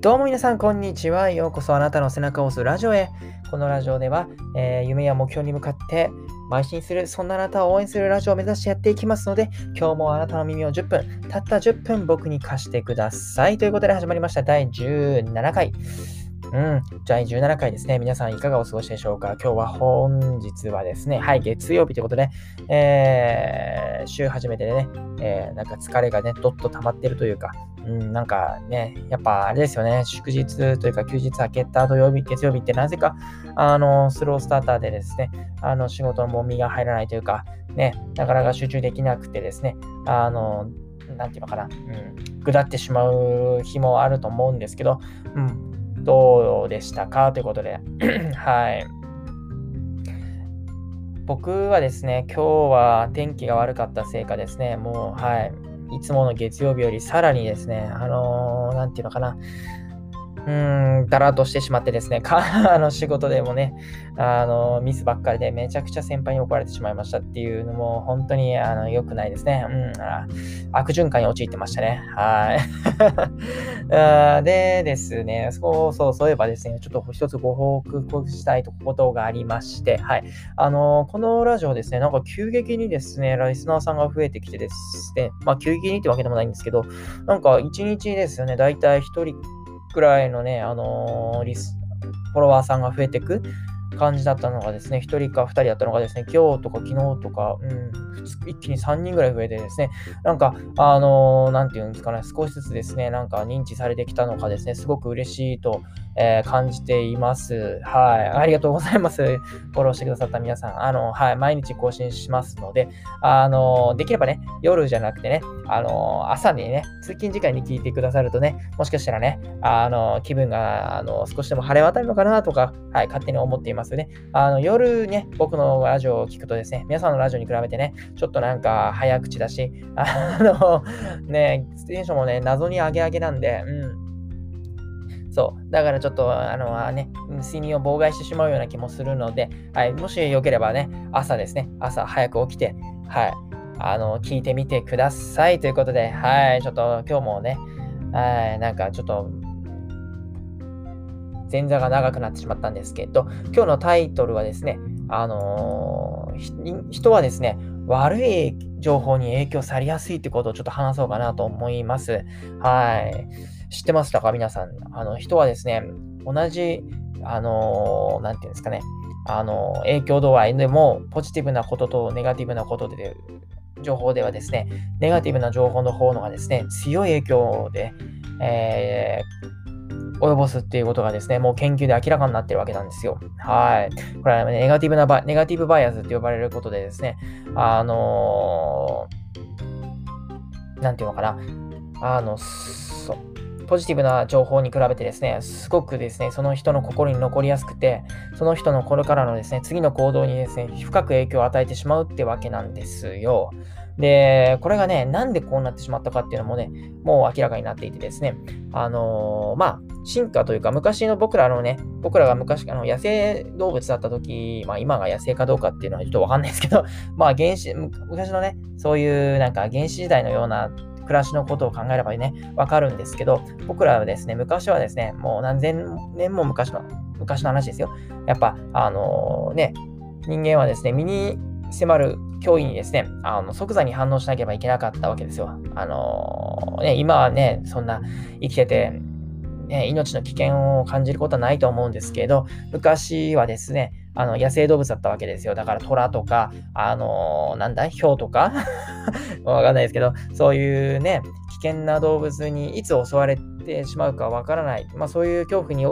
どうも皆さん、こんにちは。ようこそあなたの背中を押すラジオへ。このラジオでは、えー、夢や目標に向かって邁進する、そんなあなたを応援するラジオを目指してやっていきますので、今日もあなたの耳を10分、たった10分僕に貸してください。ということで始まりました第17回。うん。第17回ですね。皆さんいかがお過ごしでしょうか？今日は本日はですね、はい、月曜日ということで、えー、週初めてでね、えー、なんか疲れがね、どっと溜まってるというか、うん、なんかね、やっぱあれですよね、祝日というか休日明けた土曜日、月曜日ってなぜか、あの、スロースターターでですね、あの、仕事のも身が入らないというか、ね、なかなか集中できなくてですね、あの、なんていうのかな、うん、ぐだってしまう日もあると思うんですけど、うん、どうでしたか？ということで、はい。僕はですね、今日は天気が悪かったせいかですね、もう、はい、いつもの月曜日よりさらにですね、あのー、なんていうのかな、うーん、だらっとしてしまってですね、あの仕事でもね、あのミスばっかりでめちゃくちゃ先輩に怒られてしまいましたっていうのも本当にあの良くないですね。うん、悪循環に陥ってましたね。はい。でですね、そうそう、そういえばですね、ちょっと一つご報告したいことがありまして、はい。あのこのラジオですね、なんか急激にですね、ライスナーさんが増えてきてですね、まあ急激にってわけでもないんですけど、なんか1日ですよね、だいたい1人くらいのね、あのー、リス、フォロワーさんが増えてく感じだったのがですね、1人か2人だったのがですね、今日とか昨日とか、うん、一気に3人ぐらい増えてですね、なんか、あのー、なんていうんですかね、少しずつですね、なんか認知されてきたのがですね、すごく嬉しいと、えー、感じています。はい。ありがとうございます。フォローしてくださった皆さん。あの、はい。毎日更新しますので、あの、できればね、夜じゃなくてね、あの、朝にね、通勤時間に聞いてくださるとね、もしかしたらね、あの、気分が、あの、少しでも晴れ渡るのかなとか、はい、勝手に思っていますよね。あの、夜ね、僕のラジオを聞くとですね、皆さんのラジオに比べてね、ちょっとなんか早口だし、あの、ね、テンションもね、謎に上げ上げなんで、うん。そう。だからちょっと、あの、ね、睡眠を妨害してしまうような気もするので、はい。もしよければね、朝ですね、朝早く起きて、はい。あの、聞いてみてください。ということで、はい。ちょっと今日もね、はい。なんかちょっと、前座が長くなってしまったんですけど、今日のタイトルはですね、あのー、人はですね、悪い情報に影響されやすいってことをちょっと話そうかなと思います。はい。知ってましたか？皆さん。あの、人はですね、同じ、あのー、ていうんですかね、あのー、影響度合いでも、ポジティブなこととネガティブなことで、情報ではですね、ネガティブな情報の方のがですね、強い影響で、えー、及ぼすっていうことがですね、もう研究で明らかになってるわけなんですよ。はい。これは、ね、ネガティブなバ、ネガティブバイアスって呼ばれることでですね、あのー、なんていうのかな、あの、ポジティブな情報に比べてですね、すごくですね、その人の心に残りやすくて、その人のこれからのですね、次の行動にですね、深く影響を与えてしまうってわけなんですよ。で、これがね、なんでこうなってしまったかっていうのもね、もう明らかになっていてですね、あのー、まあ、進化というか、昔の僕らのね、僕らが昔、あの野生動物だった時、まあ今が野生かどうかっていうのはちょっとわかんないですけど、まあ原始、昔のね、そういうなんか原始時代のような暮らしのことを考えればね、わかるんですけど、僕らはですね、昔はですね、もう何千年も昔の、昔の話ですよ。やっぱ、あのー、ね、人間はですね、身に迫る脅威にですね、あの即座に反応しなければいけなかったわけですよ。あのー、ね、今はね、そんな生きてて、ね、命の危険を感じることはないと思うんですけど、昔はですね、あの野生動物だったわけですよ。だから虎とか、あのー、なんだ、ヒョウとか？わかんないですけど、そういうね、危険な動物にいつ襲われてしまうかわからない。まあそういう恐怖に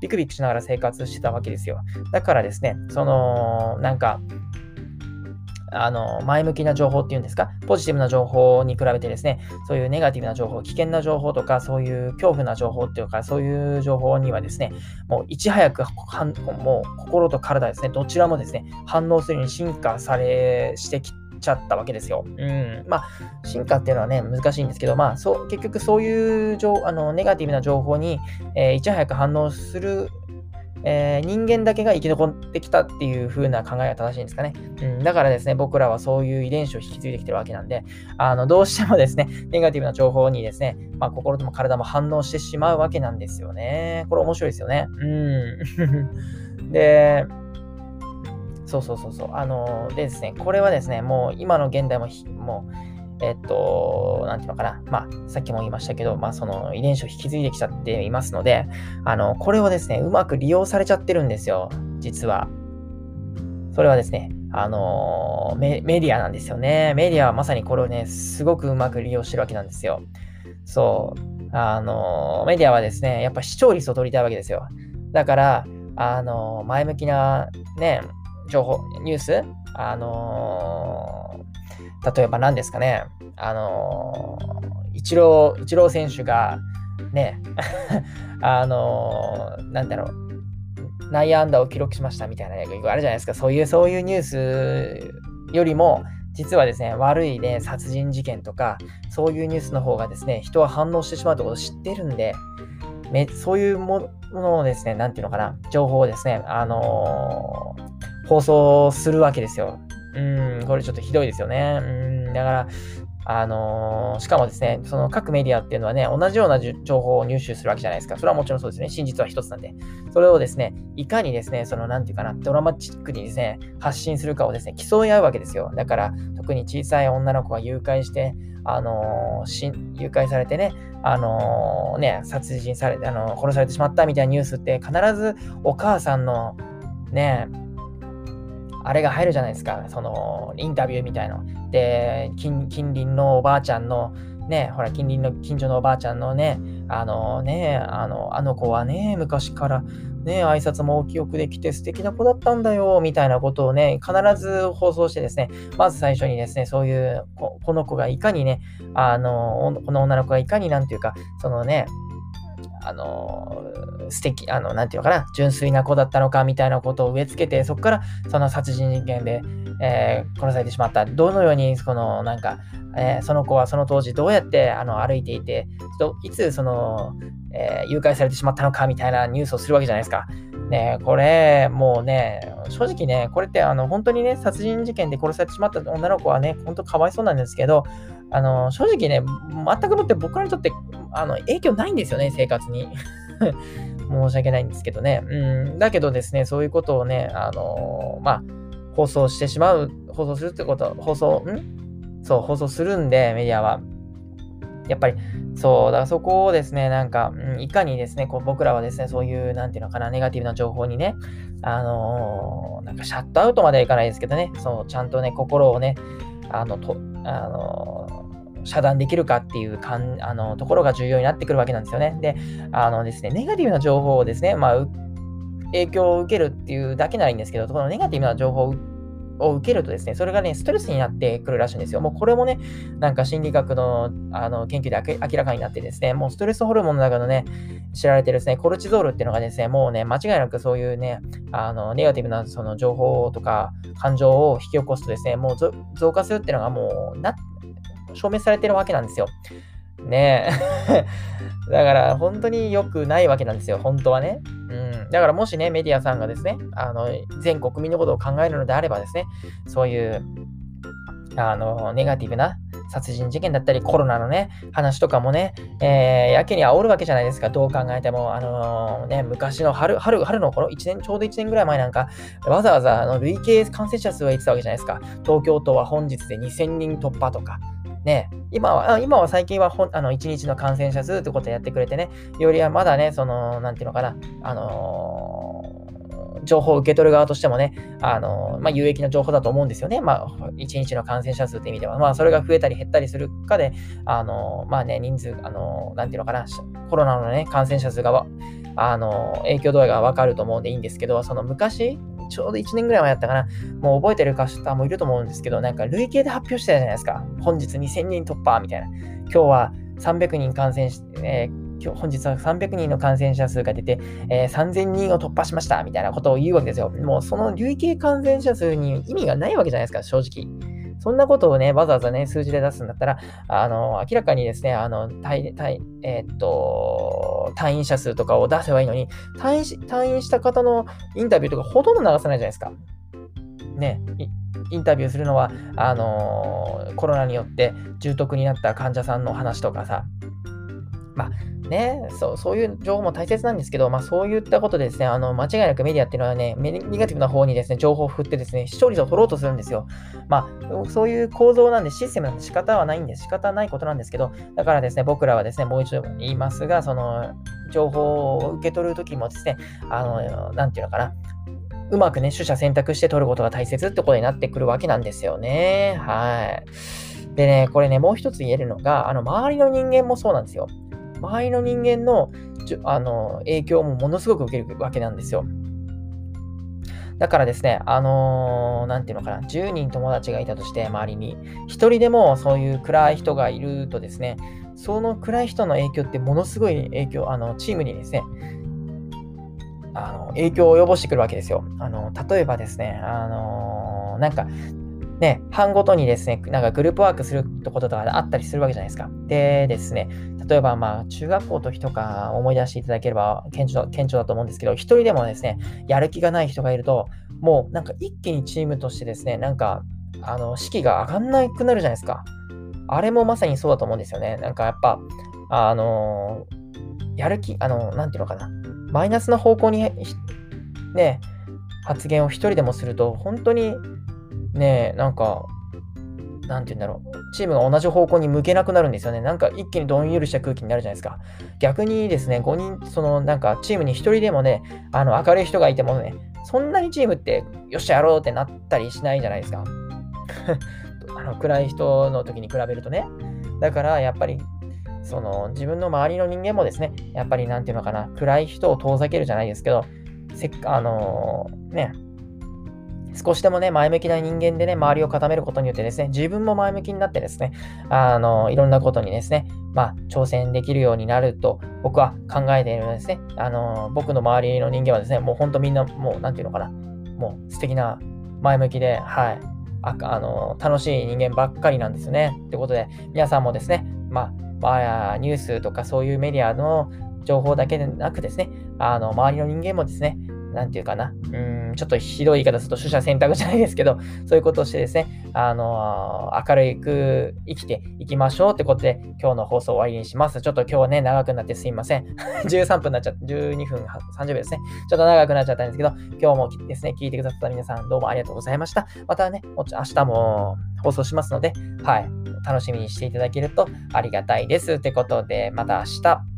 ビクビクしながら生活してたわけですよ。だからですね、その、なんか、あの、前向きな情報っていうんですか、ポジティブな情報に比べてですね、そういうネガティブな情報、危険な情報とか、そういう恐怖な情報っていうか、そういう情報にはですね、もういち早く、もう心と体ですね、どちらもですね、反応するように進化され、してきちゃったわけですよ。うん。まあ、進化っていうのはね、難しいんですけど、まあ、そう、結局そういう情あのネガティブな情報に、えー、いち早く反応するえー、人間だけが生き残ってきたっていう風な考えが正しいんですかね。うん、だからですね、僕らはそういう遺伝子を引き継いできてるわけなんで、あのどうしてもですね、ネガティブな情報にですね、まあ、心とも体も反応してしまうわけなんですよね。これ面白いですよね。うん。で、そうそうそうそう。あの、でですね、これはですね、もう今の現代も、もう、えっと、なんていうのかな。まあ、さっきも言いましたけど、まあ、その遺伝子を引き継いできちゃっていますので、あの、これをですね、うまく利用されちゃってるんですよ。実は。それはですね、あのメ、ディアなんですよね。メディアはまさにこれをね、すごくうまく利用してるわけなんですよ。そう。あの、メディアはですね、やっぱ視聴率を取りたいわけですよ。だから、あの、前向きなね、情報、ニュース、あの例えば何ですかね、あの、イチロー、イチロー選手が、ね、あのー、なんだろう、内野安打を記録しましたみたいな、ね、あるじゃないですか、そういう、そういうニュースよりも、実はですね、悪いね、殺人事件とか、そういうニュースの方がですね、人は反応してしまうってことを知ってるんで、めそういうものをですね、なんていうのかな、情報をですね、あのー、放送するわけですよ。うん、これちょっとひどいですよね。うん、だから、あのー、しかもですね、その各メディアっていうのはね、同じような情報を入手するわけじゃないですか。それはもちろんそうですね。真実は一つなんで。それをですね、いかにですね、その、なんていうかな、ドラマチックにですね、発信するかをですね、競い合うわけですよ。だから、特に小さい女の子が誘拐して、あのー、誘拐されてね、あのー、ね、殺人されて、あの殺されてしまったみたいなニュースって、必ずお母さんの、ね、あれが入るじゃないですか、そのインタビューみたいな。で、近隣のおばあちゃんの、ね、ほら、近隣の近所のおばあちゃんのね、あのね、あのあの子はね、昔からね、挨拶も大きくできて素敵な子だったんだよ、みたいなことをね、必ず放送してですね、まず最初にですね、そういうこ、この子がいかにね、あの、この女の子がいかになんていうか、そのね、あの、素敵、あの、なんていうのかな、純粋な子だったのかみたいなことを植え付けて、そこからその殺人事件で、えー、殺されてしまった。どのように、その、なんか、えー、その子はその当時どうやってあの歩いていて、いつその、えー、誘拐されてしまったのかみたいなニュースをするわけじゃないですか。ねこれ、もうね、正直ね、これってあの本当にね、殺人事件で殺されてしまった女の子はね、本当かわいそうなんですけど、あの正直ね、全くもって僕らにとってあの影響ないんですよね、生活に。申し訳ないんですけどね。うん、だけどですね、そういうことをね、あのまあ、放送してしまう、放送するってこと、放送、ん？そう、放送するんで、メディアは。やっぱり、そう、だからそこをですね、なんか、うん、いかにですね、こう僕らはですね、そういう、なんていうのかな、ネガティブな情報にね、あのー、なんかシャットアウトまではいかないですけどね、そう、ちゃんとね、心をね、あの、と、あの、遮断できるかっていうかんあのところが重要になってくるわけなんですよね。で、あのですね、ネガティブな情報をですね、まあ、影響を受けるっていうだけならいいんですけど、このネガティブな情報をを受けるとですね、それがね、ストレスになってくるらしいんですよ。もうこれもね、なんか心理学のあの研究で明らかになってですね、もうストレスホルモンの中のね、知られてるですね、コルチゾールっていうのがですね、もうね、間違いなくそういうね、あのネガティブなその情報とか感情を引き起こすとですね、もう増加するっていうのがもうな証明されてるわけなんですよ。ねえ。だから本当に良くないわけなんですよ、本当はね。うん。だからもしね、メディアさんがですね、あの、全国民のことを考えるのであればですね、そういう、あの、ネガティブな殺人事件だったり、コロナのね、話とかもね、えー、やけに煽るわけじゃないですか、どう考えても。あのー、ね、昔の春、春、春の頃、1年、ちょうど1年ぐらい前なんか、わざわざあの累計感染者数が言ってたわけじゃないですか。東京都は本日で2000人突破とか、ね、今は、今は最近はほあの1日の感染者数ってことをやってくれてね、よりはまだね、その、なんていうのかな、あのー、情報を受け取る側としてもね、あのー、まあ、有益な情報だと思うんですよね。まあ、1日の感染者数って意味では。まあ、それが増えたり減ったりするかで、あのー、まあね、人数、あのなんていうのかな、コロナのね、感染者数があの影響度合いがわかると思うんでいいんですけど、その昔、ちょうど1年ぐらい前だったかな。もう覚えてる方もいると思うんですけど、なんか累計で発表してたじゃないですか。本日2000人突破みたいな。今日は300人感染し、えー今日本日は300人の感染者数が出て、えー、3000人を突破しましたみたいなことを言うわけですよ。もうその累計感染者数に意味がないわけじゃないですか、正直。そんなことをね、わざわざね、数字で出すんだったら、あの、明らかにですね、あの、退退えー、っと、退院者数とかを出せばいいのに、退院し退院した方のインタビューとかほとんど流さないじゃないですか。ね、インタビューするのは、あの、コロナによって重篤になった患者さんの話とかさ、まあね、そうそういう情報も大切なんですけど、まあ、そういったことでですね、あの間違いなくメディアっていうのはね、ネガティブな方にですね、情報を振ってですね、視聴率を取ろうとするんですよ。まあ、そういう構造なんで、システムなんで仕方はないんです。仕方ないことなんですけど、だからですね、僕らはですね、もう一度言いますが、その、情報を受け取るときもですね、あの、なんていうのかな、うまくね、取捨選択して取ることが大切ってことになってくるわけなんですよね。はい。でね、これね、もう一つ言えるのが、あの、周りの人間もそうなんですよ。周りの人間のあの影響もものすごく受けるわけなんですよ。だからですね、あのー、ていうのかな、10人友達がいたとして、周りに、1人でもそういう暗い人がいるとですね、その暗い人の影響ってものすごい影響、あの、チームにですね、あの影響を及ぼしてくるわけですよ。あの例えばですね、あのー、なんか、ね、班ごとにですね、なんかグループワークすることとかあったりするわけじゃないですか。でですね、例えばまあ中学校の時とか思い出していただければ顕著顕著だと思うんですけど、一人でもですね、やる気がない人がいると、もうなんか一気にチームとしてですね、なんか、あの、士気が上がんなくなるじゃないですか。あれもまさにそうだと思うんですよね。なんかやっぱ、あのー、やる気、あの、なんていうのかな。マイナスな方向にね、発言を一人でもすると、本当にね、なんか、なんて言うんだろう、チームが同じ方向に向けなくなるんですよね。なんか一気にどんよりした空気になるじゃないですか。逆にですね、5人、そのなんかチームに1人でもね、あの明るい人がいてもね、そんなにチームってよっしゃやろうってなったりしないじゃないですか。あの暗い人の時に比べるとね。だからやっぱりその自分の周りの人間もですね、やっぱりなんていうのかな、暗い人を遠ざけるじゃないですけど、せっかあのー、ね、少しでもね、前向きな人間でね、周りを固めることによってですね、自分も前向きになってですね、あの、いろんなことにですね、まあ、挑戦できるようになると、僕は考えているのですね。あの、僕の周りの人間はですね、もう本当みんな、もう、なんていうのかな、もう素敵な前向きで、はい、ああの、楽しい人間ばっかりなんですよね。ということで、皆さんもですね、まあ、まあ、ニュースとかそういうメディアの情報だけでなくですね、あの、周りの人間もですね、なんていうかな、うん、ちょっとひどい言い方すると取捨選択じゃないですけど、そういうことをしてですね、あの、明るく生きていきましょうってことで、今日の放送を終わりにします。ちょっと今日はね、長くなってすいません。13分になっちゃって、12分30秒ですね。ちょっと長くなっちゃったんですけど、今日もですね、聞いてくださった皆さん、どうもありがとうございました。またね、明日も放送しますので、はい、楽しみにしていただけるとありがたいです。ってことで、また明日。